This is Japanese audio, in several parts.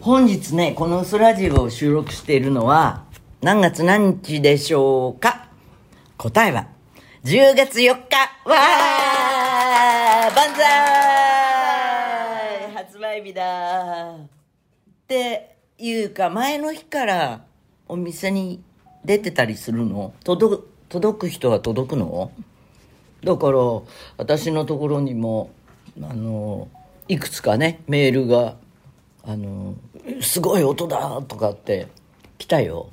本日ね、このウソラジオを収録しているのは、何月何日でしょうか？答えは、10月4日。わー万歳！発売日だ。っていうか、前の日からお店に出てたりするの？届く、届く人は届くの？だから、私のところにも、あの、いくつかね、メールが、あの、すごい音だとかって来たよ。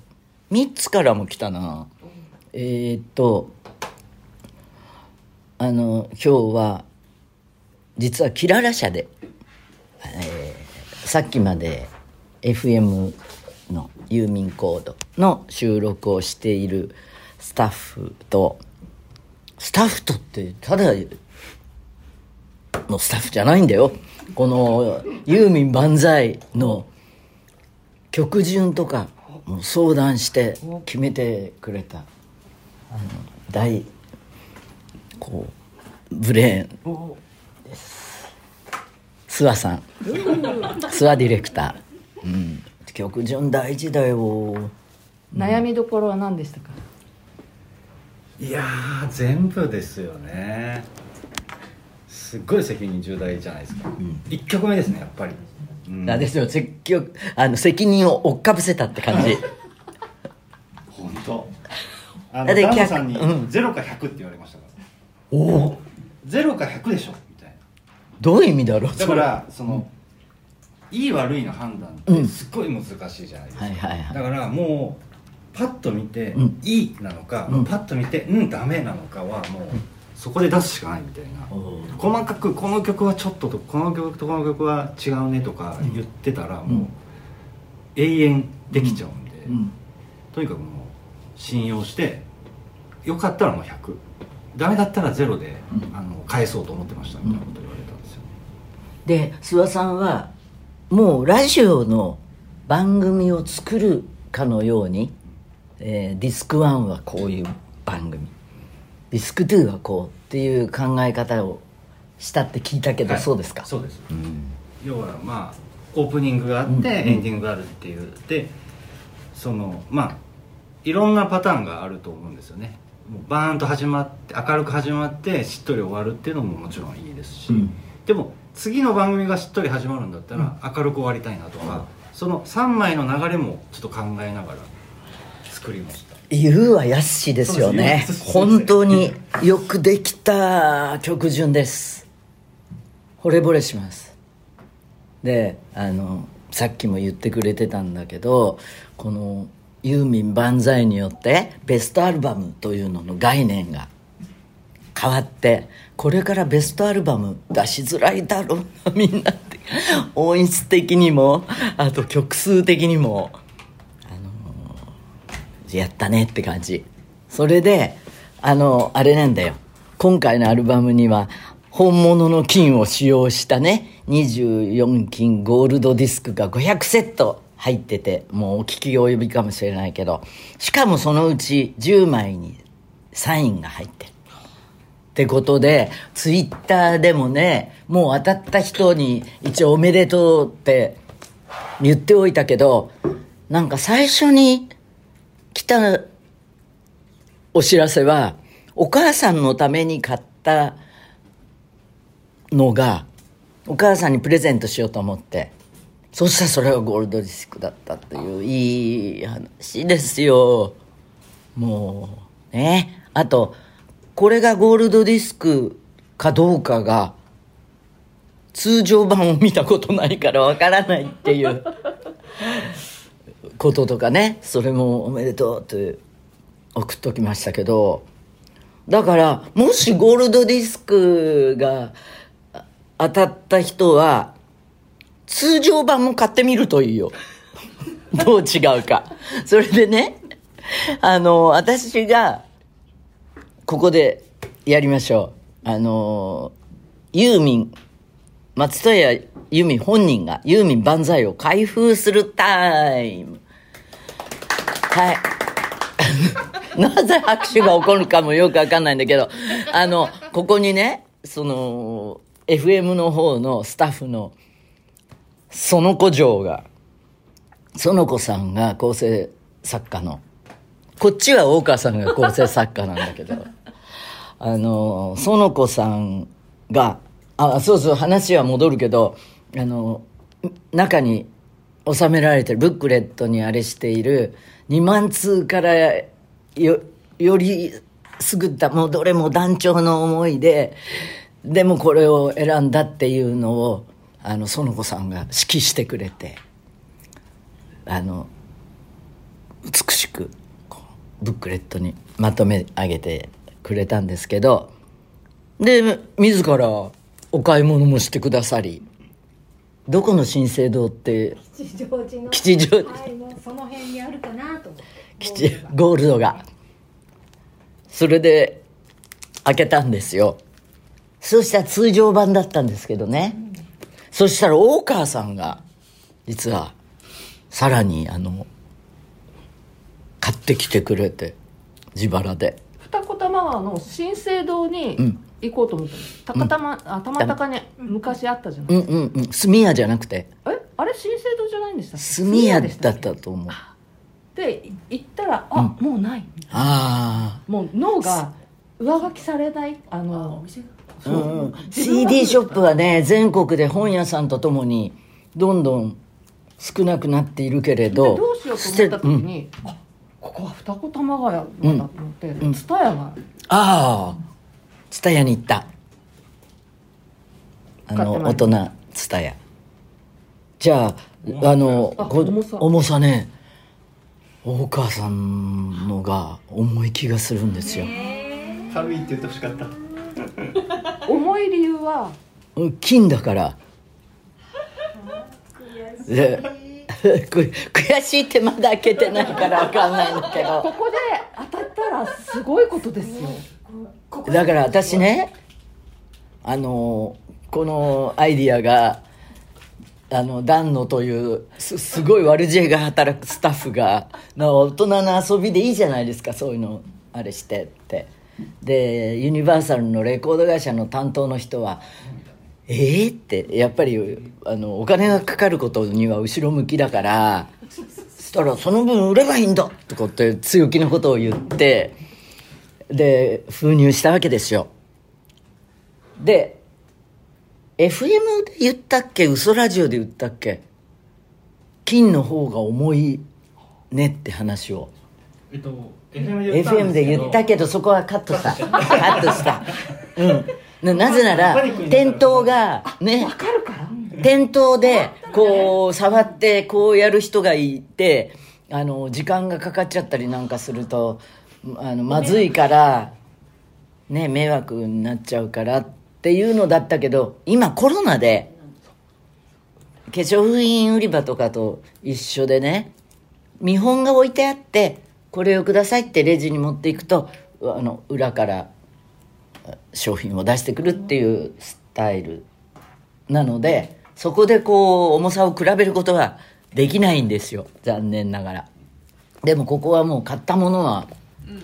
3つからも来たな。えー、っと、あの、今日は、実はキララ社で、えーさっきまで FM の郵便コードの収録をしているスタッフと、スタッフとってただのスタッフじゃないんだよ。このユーミン万歳の曲順とかも相談して決めてくれた。あの大こうブレーンです。諏訪さん。諏訪ディレクター、うん、曲順大事だよ。悩みどころは何でしたか、いやー全部ですよねすっごい責任重大じゃないですか、一1曲目ですねやっぱり、うん。なんですよ積極あの責任を追っかぶせたって感じ。本当。あのだって旦那さんにうん。0か100って言われましたから。おお。0か100でしょみたいどういう意味だろうなだからその、いい悪いの判断ってすっごい難しいじゃないですか、はいはいはい。だからもうパッと見て、うん。いいなのか、うん。パッと見てうんダメなのかはもう、そこで出すしかないみたいな、細かくこの曲はちょっととこの曲とこの曲は違うねとか言ってたらもう永遠できちゃうんで、うん。とにかくもう信用してよかったらもう100ダメだったらゼロで、うん。あの返そうと思ってましたみたいなこと言われたんですよ、で諏訪さんはもうラジオの番組を作るかのように、えーディスク1はこういう番組ディスク2はこうっていう考え方をしたって聞いたけど、はい。そうですか？そうです。うん。要はまあオープニングがあって、うんエンディングがあるっていう。でそのまあいろんなパターンがあると思うんですよね。もうバーンと始まって明るく始まってしっとり終わるっていうのももちろんいいですし、うん。でも次の番組がしっとり始まるんだったら明るく終わりたいなとか、その3枚の流れもちょっと考えながら作りました言うはやすしですよね。本当によくできた曲順です。惚れ惚れします。であのさっきも言ってくれてたんだけどこのユーミン万歳によってベストアルバムというのの概念が変わってこれからベストアルバム出しづらいだろうなみんなって。音質的にもあと曲数的にもやったねって感じ。それであのあれなんだよ。今回のアルバムには本物の金を使用したね24金ゴールドディスクが500セット入っててもうお聞き及びかもしれないけどしかもそのうち10枚にサインが入ってる。ってことで、ツイッターでもね、もう当たった人に一応おめでとうって言っておいたけど、なんか最初に来たお知らせは、お母さんのために買ったのが、お母さんにプレゼントしようと思って、そしたらそれがゴールドディスクだったっていう、いい話ですよ。もう、ね。あと、これがゴールドディスクかどうかが、通常版を見たことないからわからないっていうこととかね、それもおめでとうって送っときましたけど、だから、もしゴールドディスクが当たった人は、通常版も買ってみるといいよ。どう違うか。それでね、あの、私が、ここでやりましょう。あの、ユーミン、松任谷由実本人がユーミン万歳を開封するタイム。はい。なぜ拍手が起こるかもよくわかんないんだけど、あの、ここにね、その、FM の方のスタッフの、その子嬢が、園子さんが構成作家のこっちは大川さんが構成作家なんだけど あの園子さんがあそうそう話は戻るけどあの中に収められてるブックレットにあれしている2万通からよより優ったもうどれも団長の思いででもこれを選んだっていうのをあの園子さんが指揮してくれてあの美しくブックレットにまとめ上げてくれたんですけどで自らお買い物もしてくださりどこの新生堂って？吉祥寺の。吉祥寺。はいその辺にあるかなと思って。吉ゴールドが。それで開けたんですよ。そうしたら通常版だったんですけどね、そしたら大川さんが実はさらにあの買ってきてくれて自腹で。二子玉川の新生堂にうん行こうと思ったの、高玉、あ玉高に昔あったじゃない、うんうんうん。炭屋じゃなくて。え？あれ？新生堂じゃないんでしたっけ？炭屋でしたっけだったと思う。あ。で行ったらあ、もうない。あもう脳が上書きされない。あのー、う。んうん、CD ショップはね全国で本屋さんとともにどんどん少なくなっているけれでどどうしようと思った時に、あここは二子玉川なんだと思ってん。蔦屋が。ああ蔦屋に行った。あの大人蔦屋。じゃああの重さ。重さね。大川さんのが重い気がするんですよ。軽いって言ってほしかった。重い理由は？うん金だから。でく 悔しいってまだ開けてないから分かんないんだけど。ここで当たったらすごいことですよだから私ねあのこのアイディアがあの丹野というすすごい悪知恵が働くスタッフがな大人の遊びでいいじゃないですかそういうのあれしてってでユニバーサルのレコード会社の担当の人は「ええってやっぱりあのお金がかかることには後ろ向きだからそしたら「その分売ればいいんだ!」とかって強気なことを言ってで封入したわけですよ。で FM で言ったっけ？嘘ラジオで言ったっけ？金の方が重いねって話を。えっと FM で言ったけど。そこはカットした。カットした。うん。ななぜなら店頭がねかるから。店頭でこう触ってこうやる人がいてあの時間がかかっちゃったりなんかするとあのまずいからね迷惑になっちゃうからっていうのだったけど今コロナで化粧品売り場とかと一緒でね見本が置いてあってこれをくださいってレジに持っていくとあの裏から商品を出してくるっていうスタイルなのでそこでこう重さを比べることはできないんですよ残念ながら。でもここはもう買ったものは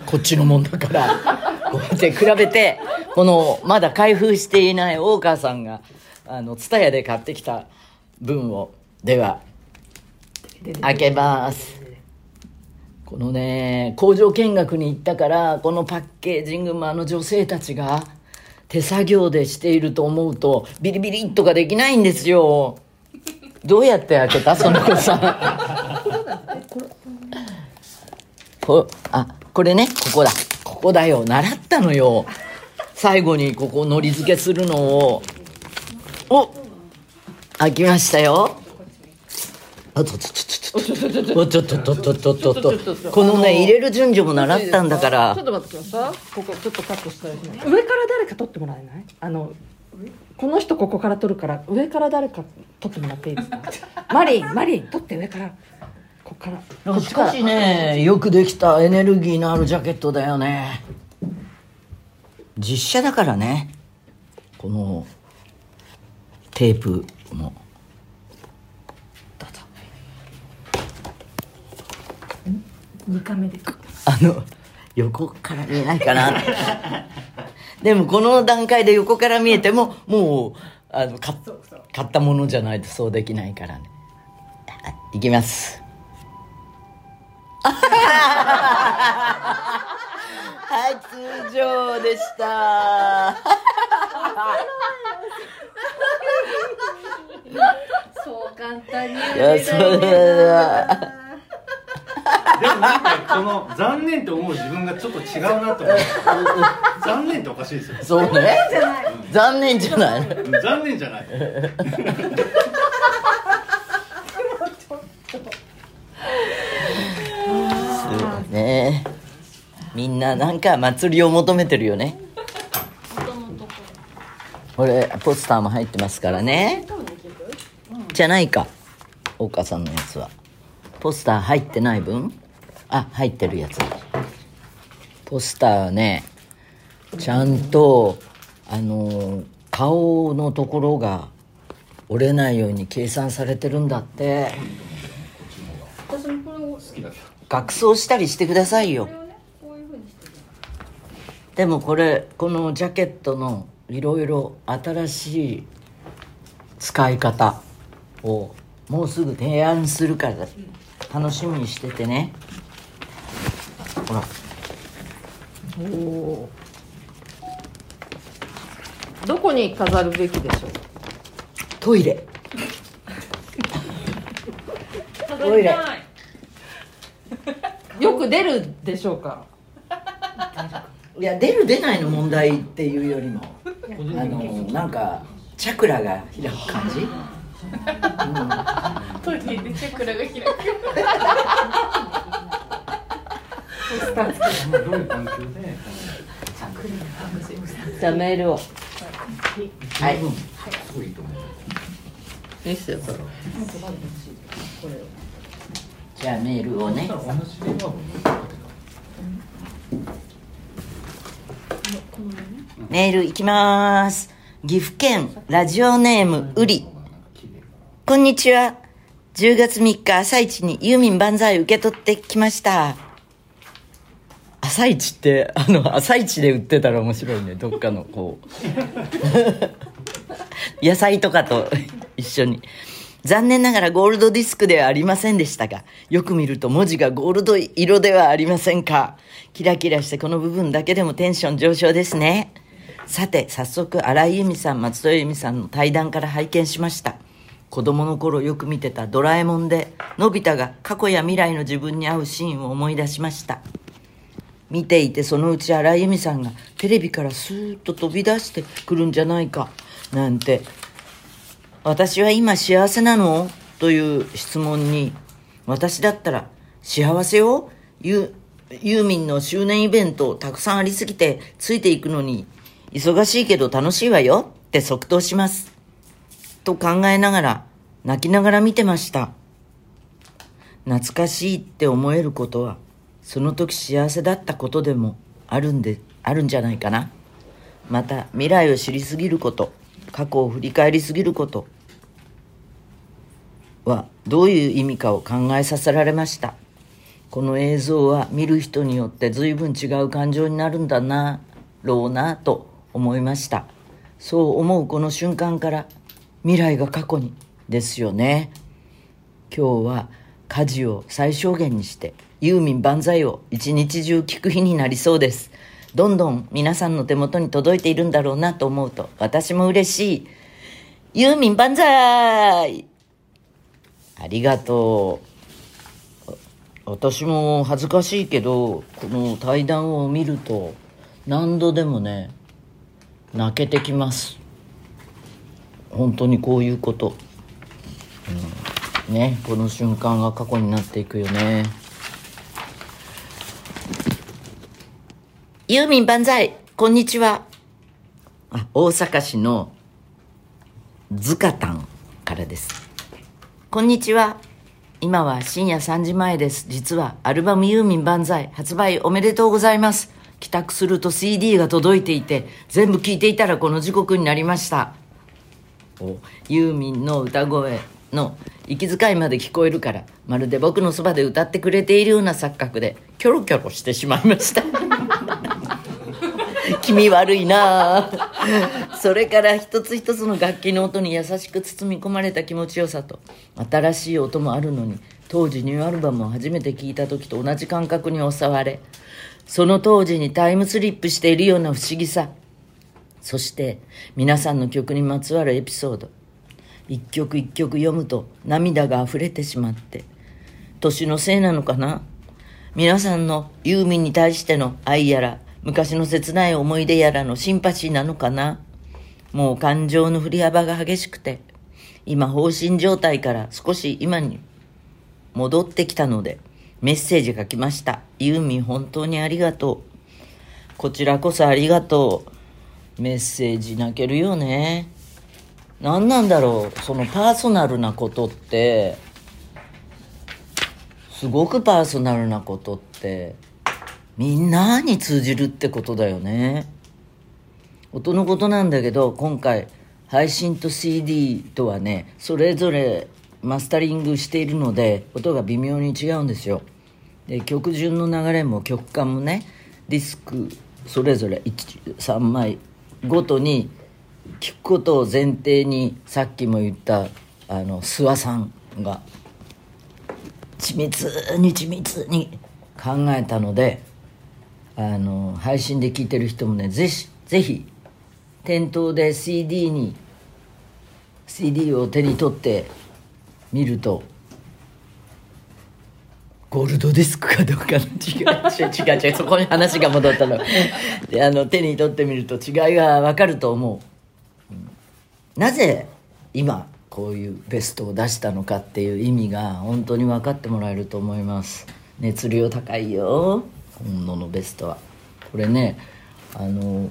こっちのもんだから。こうやって比べてこのまだ開封していない大川さんがあの蔦屋で買ってきた分をでは開けます。このね工場見学に行ったからこのパッケージングもあの女性たちが手作業でしていると思うとビリビリとかできないんですよ。どうやって開けた？その子さん こあこれねここだ。ここだよ。習ったのよ。最後にここのり付けするのを。お開きましたよ。あとちょちょちょちょちょちょちょちょちょちょちょこのね入れる順序も習ったんだからちょっと待ってくださいここちょっとカットしたいですね上から誰か撮ってもらえないあのこの人ここから撮るから上から誰か撮ってもらっていいですかマリンマリン撮って上からから。しかしねよくできた。エネルギーのあるジャケットだよね。実写だからね。このテープも。どうぞ。2カメで。あの横から見えないかな。でもこの段階で横から見えてももうあの買ったものじゃないとそうできないからね。はいいきます はい通常でした。そう簡単にいやそれはでもなんかこの残念と思う自分がちょっと違うなと思う。残念っておかしいですよ。そうね。残念じゃない。うん。残念じゃないみんななんか祭りを求めてるよね。これポスターも入ってますからね。じゃないか。大川さんのやつは。ポスター入ってない分。あ入ってるやつ。ポスターねちゃんとあの顔のところが折れないように計算されてるんだって。額装したりしてくださいよでもこれこのジャケットのいろいろ新しい使い方をもうすぐ提案するから楽しみにしててね。ほら。どこに飾るべきでしょう？トイレ。トイレ。よく出るでしょうか？いや出る出ないの問題っていうよりもあのなんかチャクラが開く感じ？トイレでチャクラが開く。どういう環境でじゃあメールを。はい。すごい。いいと思ういいっすよそれ。じゃあメールをね同じ電話番メールいきます。岐阜県ラジオネームうり。こんにちは。10月3日朝一にユーミン万歳受け取ってきました。朝一ってあの朝一で売ってたら面白いね。どっかのこう。野菜とかと一緒に。残念ながらゴールドディスクではありませんでしたが、よく見ると文字がゴールド色ではありませんか。キラキラしてこの部分だけでもテンション上昇ですね。さて、早速、荒井由実さん、松戸由実さんの対談から拝見しました。子供の頃よく見てたドラえもんで、のび太が過去や未来の自分に合うシーンを思い出しました。見ていてそのうち荒井由実さんがテレビからスーッと飛び出してくるんじゃないか、なんて私は今幸せなの？という質問に、私だったら幸せよ？ユユーミンの周年イベントたくさんありすぎてついていくのに、忙しいけど楽しいわよって即答します。と考えながら、泣きながら見てました。懐かしいって思えることは、その時幸せだったことでもあるんで、あるんじゃないかな。また未来を知りすぎること過去を振り返りすぎることはどういう意味かを考えさせられましたこの映像は見る人によって随分違う感情になるんだなろうなと思いました。そう思うこの瞬間から未来が過去にですよね。今日は家事を最小限にしてユーミン万歳を一日中聞く日になりそうです。どんどん皆さんの手元に届いているんだろうなと思うと私も嬉しい。ユーミン万歳！ありがとう。私も恥ずかしいけどこの対談を見ると何度でもね泣けてきます。本当にこういうこと、うん、ね。この瞬間が過去になっていくよね。ユーミン万歳。こんにちは。あ大阪市のズカタンからです。こんにちは。今は深夜3時前です。実はアルバムユーミン万歳発売おめでとうございます。帰宅すると CD が届いていて全部聞いていたらこの時刻になりました。お。ユーミンの歌声の息遣いまで聞こえるからまるで僕のそばで歌ってくれているような錯覚でキョロキョロしてしまいました。気味悪いな。あそれから一つ一つの楽器の音に優しく包み込まれた気持ちよさと新しい音もあるのに当時ニューアルバムを初めて聴いた時と同じ感覚に襲われその当時にタイムスリップしているような不思議さ。そして皆さんの曲にまつわるエピソード。一曲一曲読むと涙が溢れてしまって。年のせいなのかな？皆さんのユーミンに対しての愛やら昔の切ない思い出やらのシンパシーなのかな？もう感情の振り幅が激しくて今放心状態から少し今に戻ってきたので。メッセージが来ました。ユーミン本当にありがとう。こちらこそありがとう。メッセージ泣けるよね。何なんだろう。そのパーソナルなことって。すごくパーソナルなことって。みんなに通じるってことだよね。音のことなんだけど今回配信と CD とはねそれぞれマスタリングしているので音が微妙に違うんですよ。で曲順の流れも曲間もねディスクそれぞれ3枚ごとに聞くことを前提にさっきも言ったあの諏訪さんが緻密に緻密に考えたのであの配信で聞いてる人もねぜひぜひ店頭で CD に CD を手に取って見るとゴールドディスクかどうかの違いう違う違うそこに話が戻ったの。であの手に取ってみると違いが分かると思う、うん。なぜ今こういうベストを出したのかっていう意味が本当に分かってもらえると思います。熱量高いよ。本物のベストは。これねあの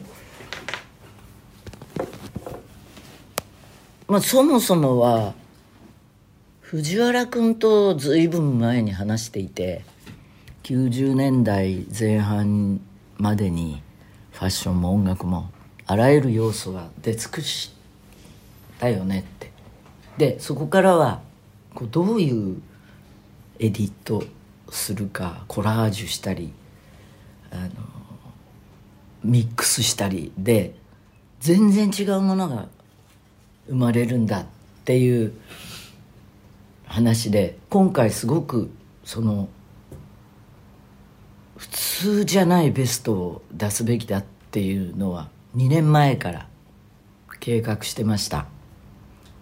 まあそもそもは藤原君と随分前に話していて90年代前半までにファッションも音楽もあらゆる要素が出尽くしたよねって。でそこからはこうどういうエディットするかコラージュしたりあのミックスしたりで全然違うものが生まれるんだっていう話で今回すごくその普通じゃないベストを出すべきだっていうのは2年前から計画してました。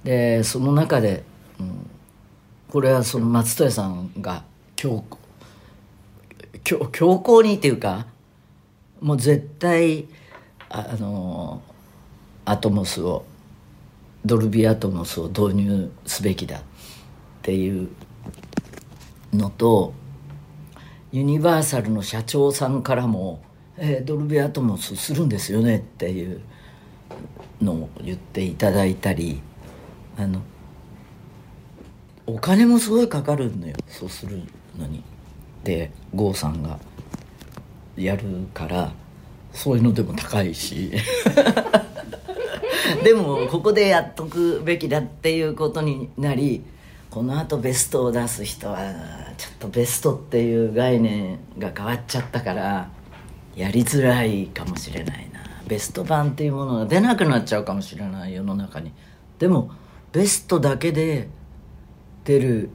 でその中で、うん、これはその松任谷さんが強強強硬にっていうかもう絶対ああのアトモスをドルビーアトモスを導入すべきだっていうのとユニバーサルの社長さんからも「えードルビアトモスするんですよね」っていうのを言っていただいたりあのお金もすごいかかるのよそうするのに。で郷さんがやるからそういうのでも高いし でもここでやっとくべきだっていうことになりこのあとベストを出す人はちょっとベストっていう概念が変わっちゃったからやりづらいかもしれないな。ベスト版っていうものが出なくなっちゃうかもしれない世の中に。でもベストだけで出る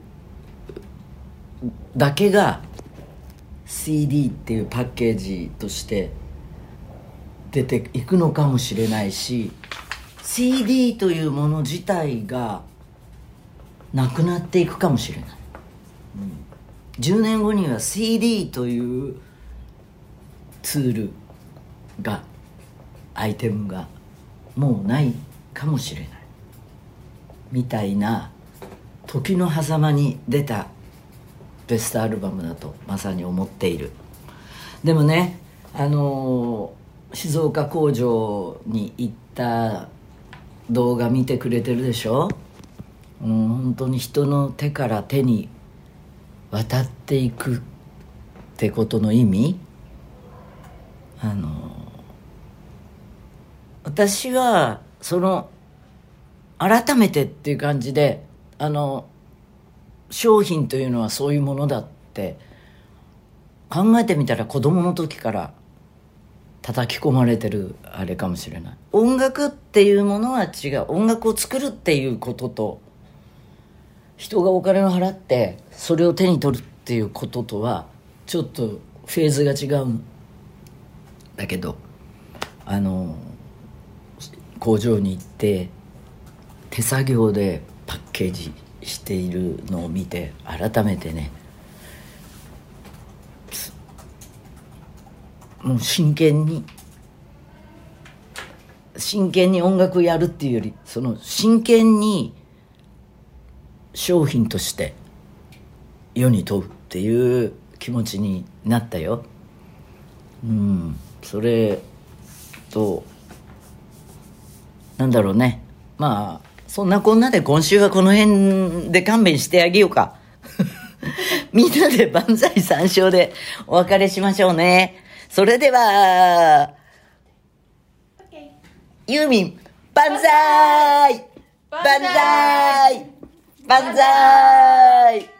だけが CD っていうパッケージとして出ていくのかもしれないし CD というもの自体がなくなっていくかもしれない、うん、10年後には CD というツールがアイテムがもうないかもしれないみたいな時の狭間に出たベストアルバムだとまさに思っている。でもねあのー静岡工場に行った動画見てくれてるでしょ？うん本当に人の手から手に渡っていくってことの意味？あの私はその改めてっていう感じであの商品というのはそういうものだって考えてみたら子供の時から叩き込まれてるあれかもしれない。音楽っていうものは違う。音楽を作るっていうことと人がお金を払ってそれを手に取るっていうこととはちょっとフェーズが違うん。だけどあの工場に行って手作業でパッケージしているのを見て改めてねもう真剣に真剣に音楽をやるっていうよりその真剣に商品として世に問うっていう気持ちになったよ。うん。それとなんだろうね。まあそんなこんなで今週はこの辺で勘弁してあげようか。みんなで万歳三唱でお別れしましょうね。それではユーミン万歳！万歳万歳